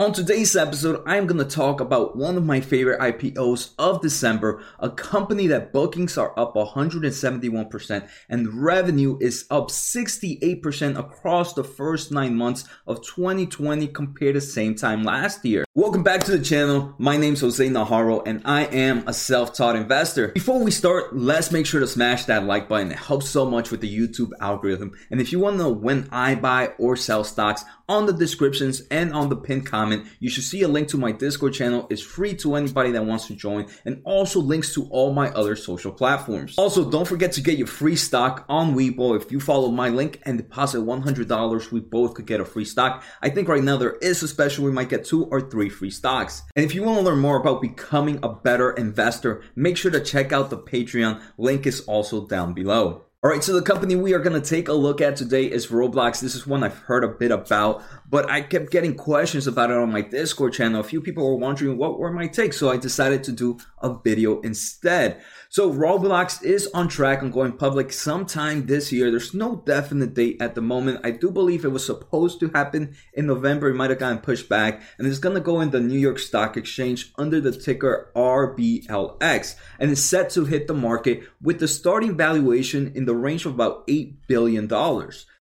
On today's episode, I'm going to talk about one of my favorite IPOs of December, a company that bookings are up 171% and revenue is up 68% across the first nine months of 2020 compared to same time last year. Welcome back to the channel. My name is Jose Najarro and I am a self-taught investor. Before we start, let's make sure to smash that like button. It helps so much with the YouTube algorithm. And if you want to know when I buy or sell stocks, on the descriptions and on the pinned comment, you should see a link to my Discord channel. It's free to anybody that wants to join and also links to all my other social platforms. Also, don't forget to get your free stock on Webull. If you follow my link and deposit $100, we both could get a free stock. I think right now there is a special. We might get two or three free stocks. And if you want to learn more about becoming a better investor, make sure to check out the Patreon. Link is also down below. All right, so the company we are going to take a look at today is Roblox. This is one I've heard a bit about, but I kept getting questions about it on my Discord channel. A few people were wondering what were my takes, so I decided to do a video instead. So Roblox is on track on going public sometime this year. There's no definite date at the moment. I do believe it was supposed to happen in November. It might have gotten pushed back, and it's going to go in the New York Stock Exchange under the ticker RBLX, and it's set to hit the market with the starting valuation in the range of about $8 billion.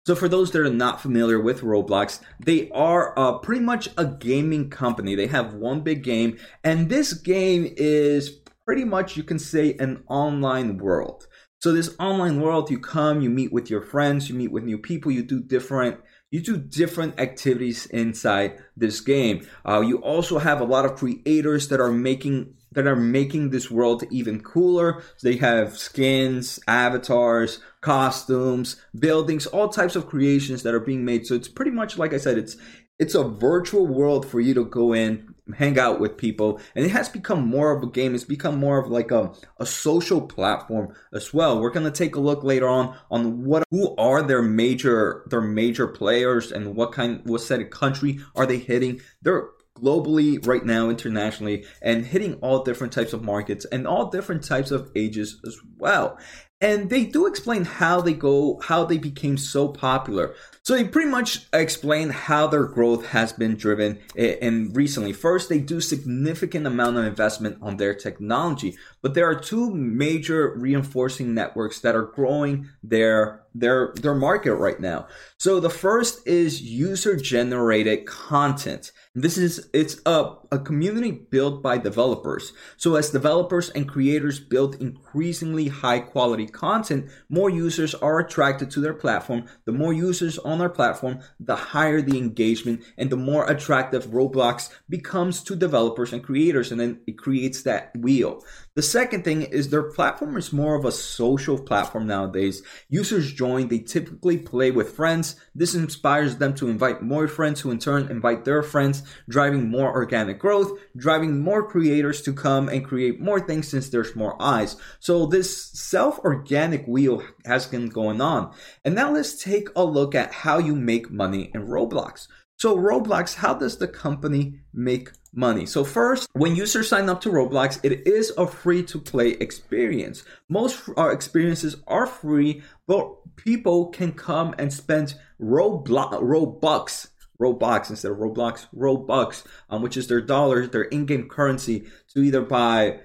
So for those that are not familiar with Roblox, they are uh, pretty much a gaming company. They have one big game, and this game is pretty much, you can say, an online world. So this online world, you come, you meet with your friends, you meet with new people, you do different you do different activities inside this game. Uh, you also have a lot of creators that are making that are making this world even cooler. They have skins, avatars, costumes, buildings, all types of creations that are being made. So it's pretty much like I said, it's it's a virtual world for you to go in, hang out with people, and it has become more of a game. It's become more of like a, a social platform as well. We're gonna take a look later on on what who are their major their major players and what kind what set of country are they hitting. They're globally right now internationally and hitting all different types of markets and all different types of ages as well and they do explain how they go how they became so popular so they pretty much explain how their growth has been driven eh, and recently. First, they do significant amount of investment on their technology, but there are two major reinforcing networks that are growing their their their market right now. So the first is user generated content. This is it's a, a community built by developers. So as developers and creators build increasingly high quality content, more users are attracted to their platform. The more users on our platform, the higher the engagement and the more attractive Roblox becomes to developers and creators and then it creates that wheel. The second thing is their platform is more of a social platform nowadays. Users join, they typically play with friends. This inspires them to invite more friends who in turn invite their friends, driving more organic growth, driving more creators to come and create more things since there's more eyes. So this self-organic wheel has been going on. And now let's take a look at how you make money in Roblox. So Roblox, how does the company make money? So first, when users sign up to Roblox, it is a free to play experience. Most uh, experiences are free, but people can come and spend Roblox, Robux Robux instead of Roblox, Robux, um, which is their dollars, their in-game currency, to either buy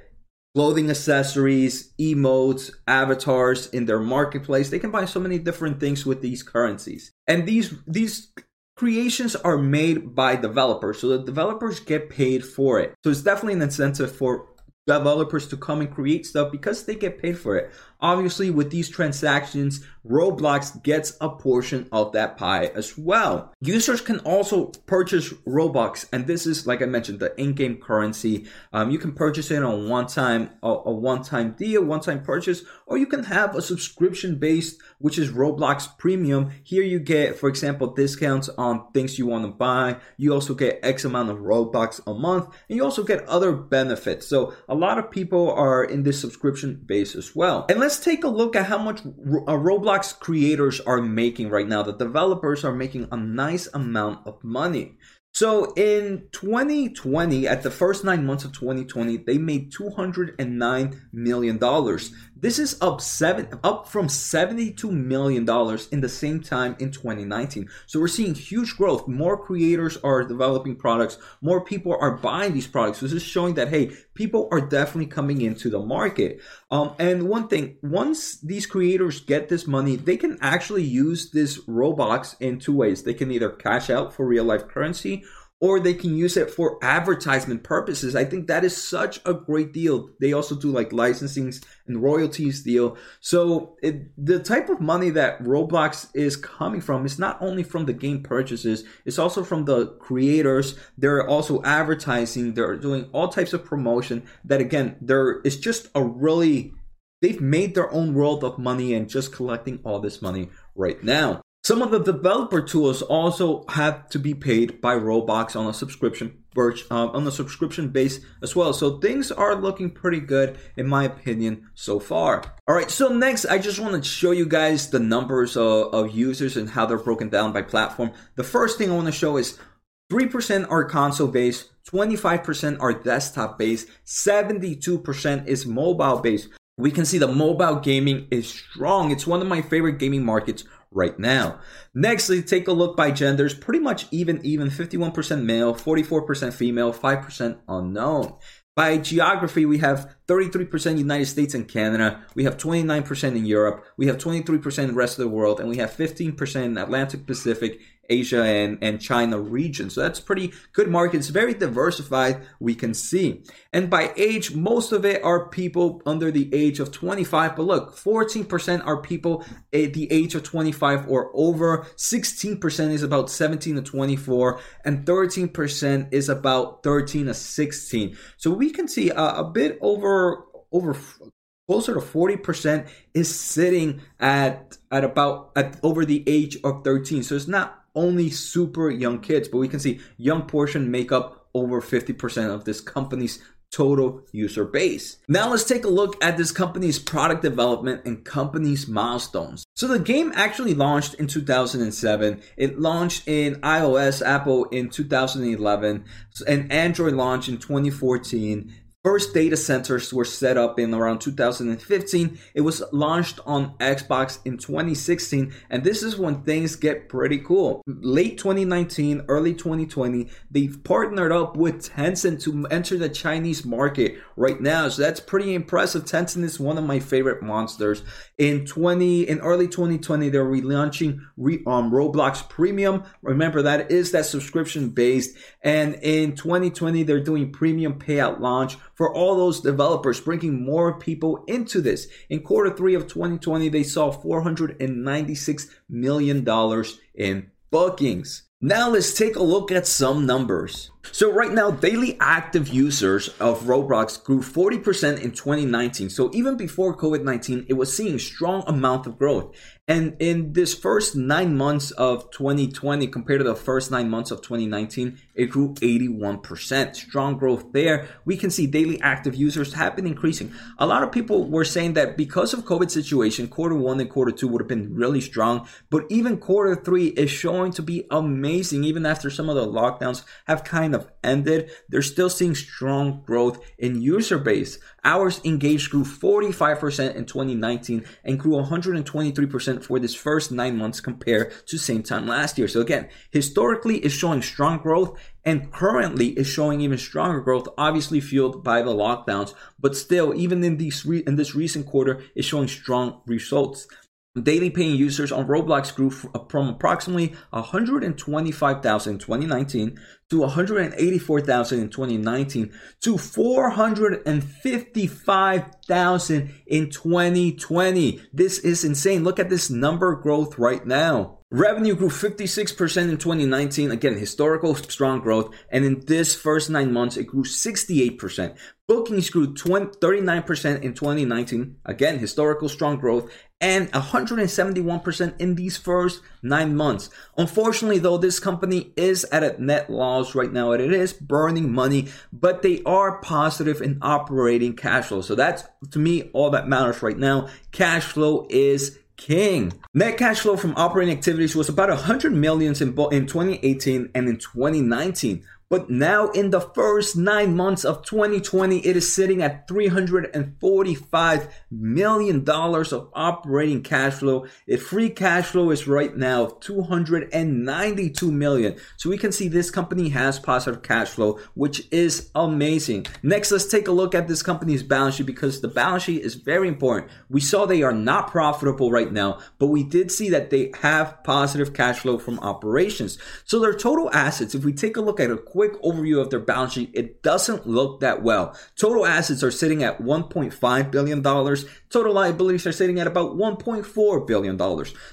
clothing accessories, emotes, avatars in their marketplace. They can buy so many different things with these currencies. And these these creations are made by developers, so the developers get paid for it. So it's definitely an incentive for developers to come and create stuff because they get paid for it. Obviously, with these transactions, Roblox gets a portion of that pie as well. Users can also purchase Robux, and this is, like I mentioned, the in-game currency. Um, you can purchase it on one-time, a, a one-time deal, one-time purchase, or you can have a subscription-based, which is Roblox Premium. Here you get, for example, discounts on things you want to buy. You also get X amount of Robux a month, and you also get other benefits. So a lot of people are in this subscription base as well. And let's let's take a look at how much uh, Roblox creators are making right now. The developers are making a nice amount of money. So in 2020, at the first nine months of 2020, they made $209 million. This is up seven up from 72 million dollars in the same time in 2019. So we're seeing huge growth. More creators are developing products, more people are buying these products. This is showing that hey, people are definitely coming into the market. Um, and one thing, once these creators get this money, they can actually use this Roblox in two ways. They can either cash out for real life currency or they can use it for advertisement purposes. I think that is such a great deal. They also do like licensings and royalties deal. So it, the type of money that Roblox is coming from is not only from the game purchases, it's also from the creators. They're also advertising. They're doing all types of promotion that again, there is just a really they've made their own world of money and just collecting all this money right now. Some of the developer tools also have to be paid by Roblox on a subscription uh, on a subscription base as well. So things are looking pretty good in my opinion so far. All right, so next I just want to show you guys the numbers of, of users and how they're broken down by platform. The first thing I want to show is 3% are console based, 25% are desktop based, 72% is mobile based. We can see the mobile gaming is strong. It's one of my favorite gaming markets right now. Next, let's take a look by genders. Pretty much even, even 51% male, 44% female, 5% unknown. By geography, we have 33% United States and Canada. We have 29% in Europe. We have 23% in the rest of the world. And we have 15% in Atlantic Pacific Asia and, and China region. So that's pretty good market. It's very diversified, we can see. And by age, most of it are people under the age of 25. But look, 14% are people at the age of 25 or over. 16% is about 17 to 24. And 13% is about 13 to 16. So we can see a, a bit over over closer to 40% is sitting at at about at over the age of 13 so it's not only super young kids, but we can see young portion make up over 50% of this company's total user base. Now let's take a look at this company's product development and company's milestones. So the game actually launched in 2007. It launched in iOS, Apple in 2011, and Android launched in 2014. First data centers were set up in around 2015. It was launched on Xbox in 2016, and this is when things get pretty cool. Late 2019, early 2020, they've partnered up with Tencent to enter the Chinese market right now. So that's pretty impressive. Tencent is one of my favorite monsters. In 20, in early 2020, they're relaunching re, um, Roblox Premium. Remember that is that subscription based, and in 2020, they're doing premium payout launch for all those developers, bringing more people into this. In quarter three of 2020, they saw $496 million in bookings. Now let's take a look at some numbers. So right now, daily active users of Roblox grew 40% in 2019. So even before COVID-19, it was seeing strong amount of growth. And in this first nine months of 2020 compared to the first nine months of 2019, it grew 81%. Strong growth there. We can see daily active users have been increasing. A lot of people were saying that because of COVID situation, quarter one and quarter two would have been really strong. But even quarter three is showing to be amazing. Even after some of the lockdowns have kind of ended, they're still seeing strong growth in user base. Hours engaged grew 45% in 2019 and grew 123% for this first nine months compared to same time last year. So again, historically is showing strong growth and currently is showing even stronger growth, obviously fueled by the lockdowns, but still, even in these re- in this recent quarter, is showing strong results. Daily paying users on Roblox grew uh, from approximately 125,000 in 2019 to 184,000 in 2019 to 455,000 in 2020. This is insane. Look at this number growth right now. Revenue grew 56% in 2019. Again, historical strong growth. And in this first nine months, it grew 68%. Bookings grew 20, 39% in 2019. Again, historical strong growth and 171% in these first nine months. Unfortunately, though, this company is at a net loss right now and it is burning money, but they are positive in operating cash flow. So that's to me all that matters right now. Cash flow is king. Net cash flow from operating activities was about 100 millions in, in 2018 and in 2019. But now in the first nine months of 2020, it is sitting at $345 million of operating cash flow. If free cash flow is right now 292 million. So we can see this company has positive cash flow, which is amazing. Next, let's take a look at this company's balance sheet because the balance sheet is very important. We saw they are not profitable right now, but we did see that they have positive cash flow from operations. So their total assets, if we take a look at a quick overview of their balance sheet, it doesn't look that well. Total assets are sitting at $1.5 billion. Total liabilities are sitting at about $1.4 billion.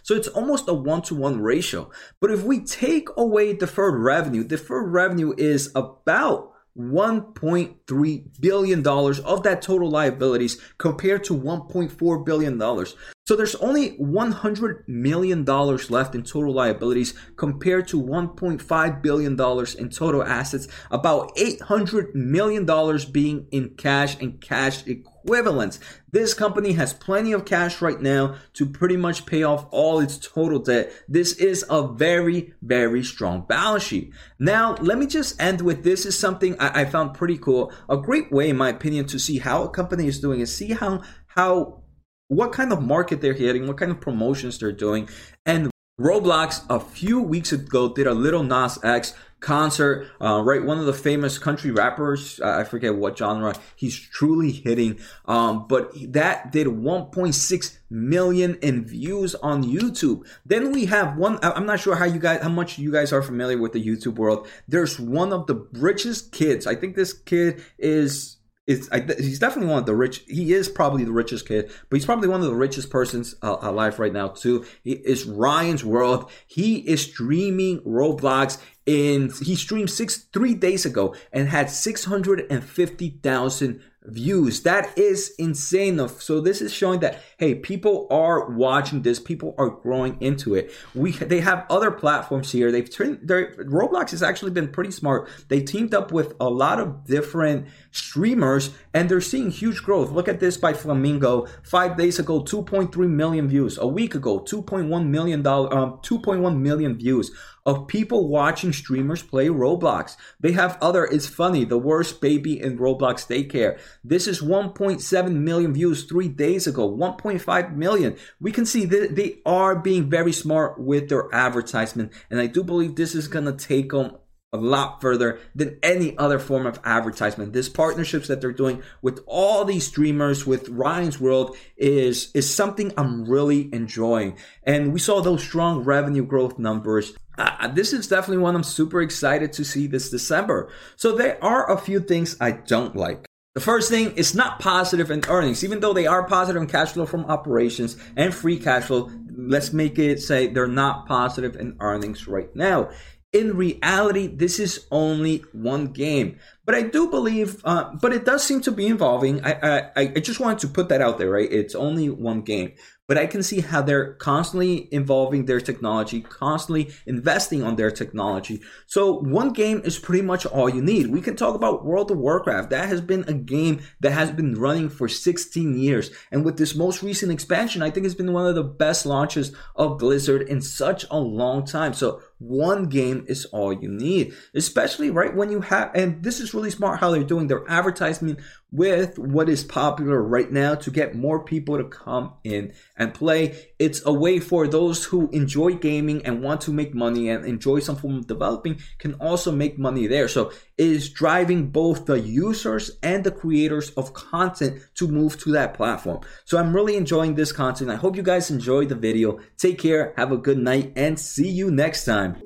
So it's almost a one to one ratio. But if we take away deferred revenue, deferred revenue is about $1.3 billion of that total liabilities compared to $1.4 billion. So there's only $100 million left in total liabilities compared to $1.5 billion in total assets, about $800 million being in cash and cash equivalents. This company has plenty of cash right now to pretty much pay off all its total debt. This is a very, very strong balance sheet. Now, let me just end with this is something I, I found pretty cool. A great way, in my opinion, to see how a company is doing is see how, how, what kind of market they're hitting, what kind of promotions they're doing. And Roblox a few weeks ago did a Lil Nas X concert, uh, right? One of the famous country rappers, I forget what genre he's truly hitting, um, but that did 1.6 million in views on YouTube. Then we have one, I'm not sure how you guys, how much you guys are familiar with the YouTube world. There's one of the richest kids. I think this kid is is he's definitely one of the rich. He is probably the richest kid, but he's probably one of the richest persons uh, alive right now too. Is Ryan's World. He is streaming Roblox in. He streamed six three days ago and had six hundred and fifty thousand views. That is insane. So this is showing that hey, people are watching this. People are growing into it. We they have other platforms here. They've turned their Roblox has actually been pretty smart. They teamed up with a lot of different streamers and they're seeing huge growth. Look at this by Flamingo. Five days ago, 2.3 million views. A week ago, 2.1 million dollar, um, 2.1 million views of people watching streamers play Roblox. They have other, it's funny, the worst baby in Roblox daycare. This is 1.7 million views three days ago, 1.5 million. We can see that they are being very smart with their advertisement. And I do believe this is to take them a lot further than any other form of advertisement. This partnerships that they're doing with all these streamers with Ryan's World is is something I'm really enjoying. And we saw those strong revenue growth numbers. Uh, this is definitely one I'm super excited to see this December. So there are a few things I don't like. The first thing is not positive in earnings, even though they are positive in cash flow from operations and free cash flow. Let's make it say they're not positive in earnings right now in reality, this is only one game. But I do believe, uh, but it does seem to be involving. I, I, I just wanted to put that out there, right? It's only one game but I can see how they're constantly involving their technology, constantly investing on their technology. So one game is pretty much all you need. We can talk about World of Warcraft. That has been a game that has been running for 16 years. And with this most recent expansion, I think it's been one of the best launches of Blizzard in such a long time. So one game is all you need, especially right when you have, and this is really smart how they're doing their advertisement with what is popular right now to get more people to come in and play. It's a way for those who enjoy gaming and want to make money and enjoy some form of developing can also make money there. So it is driving both the users and the creators of content to move to that platform. So I'm really enjoying this content. I hope you guys enjoyed the video. Take care, have a good night, and see you next time.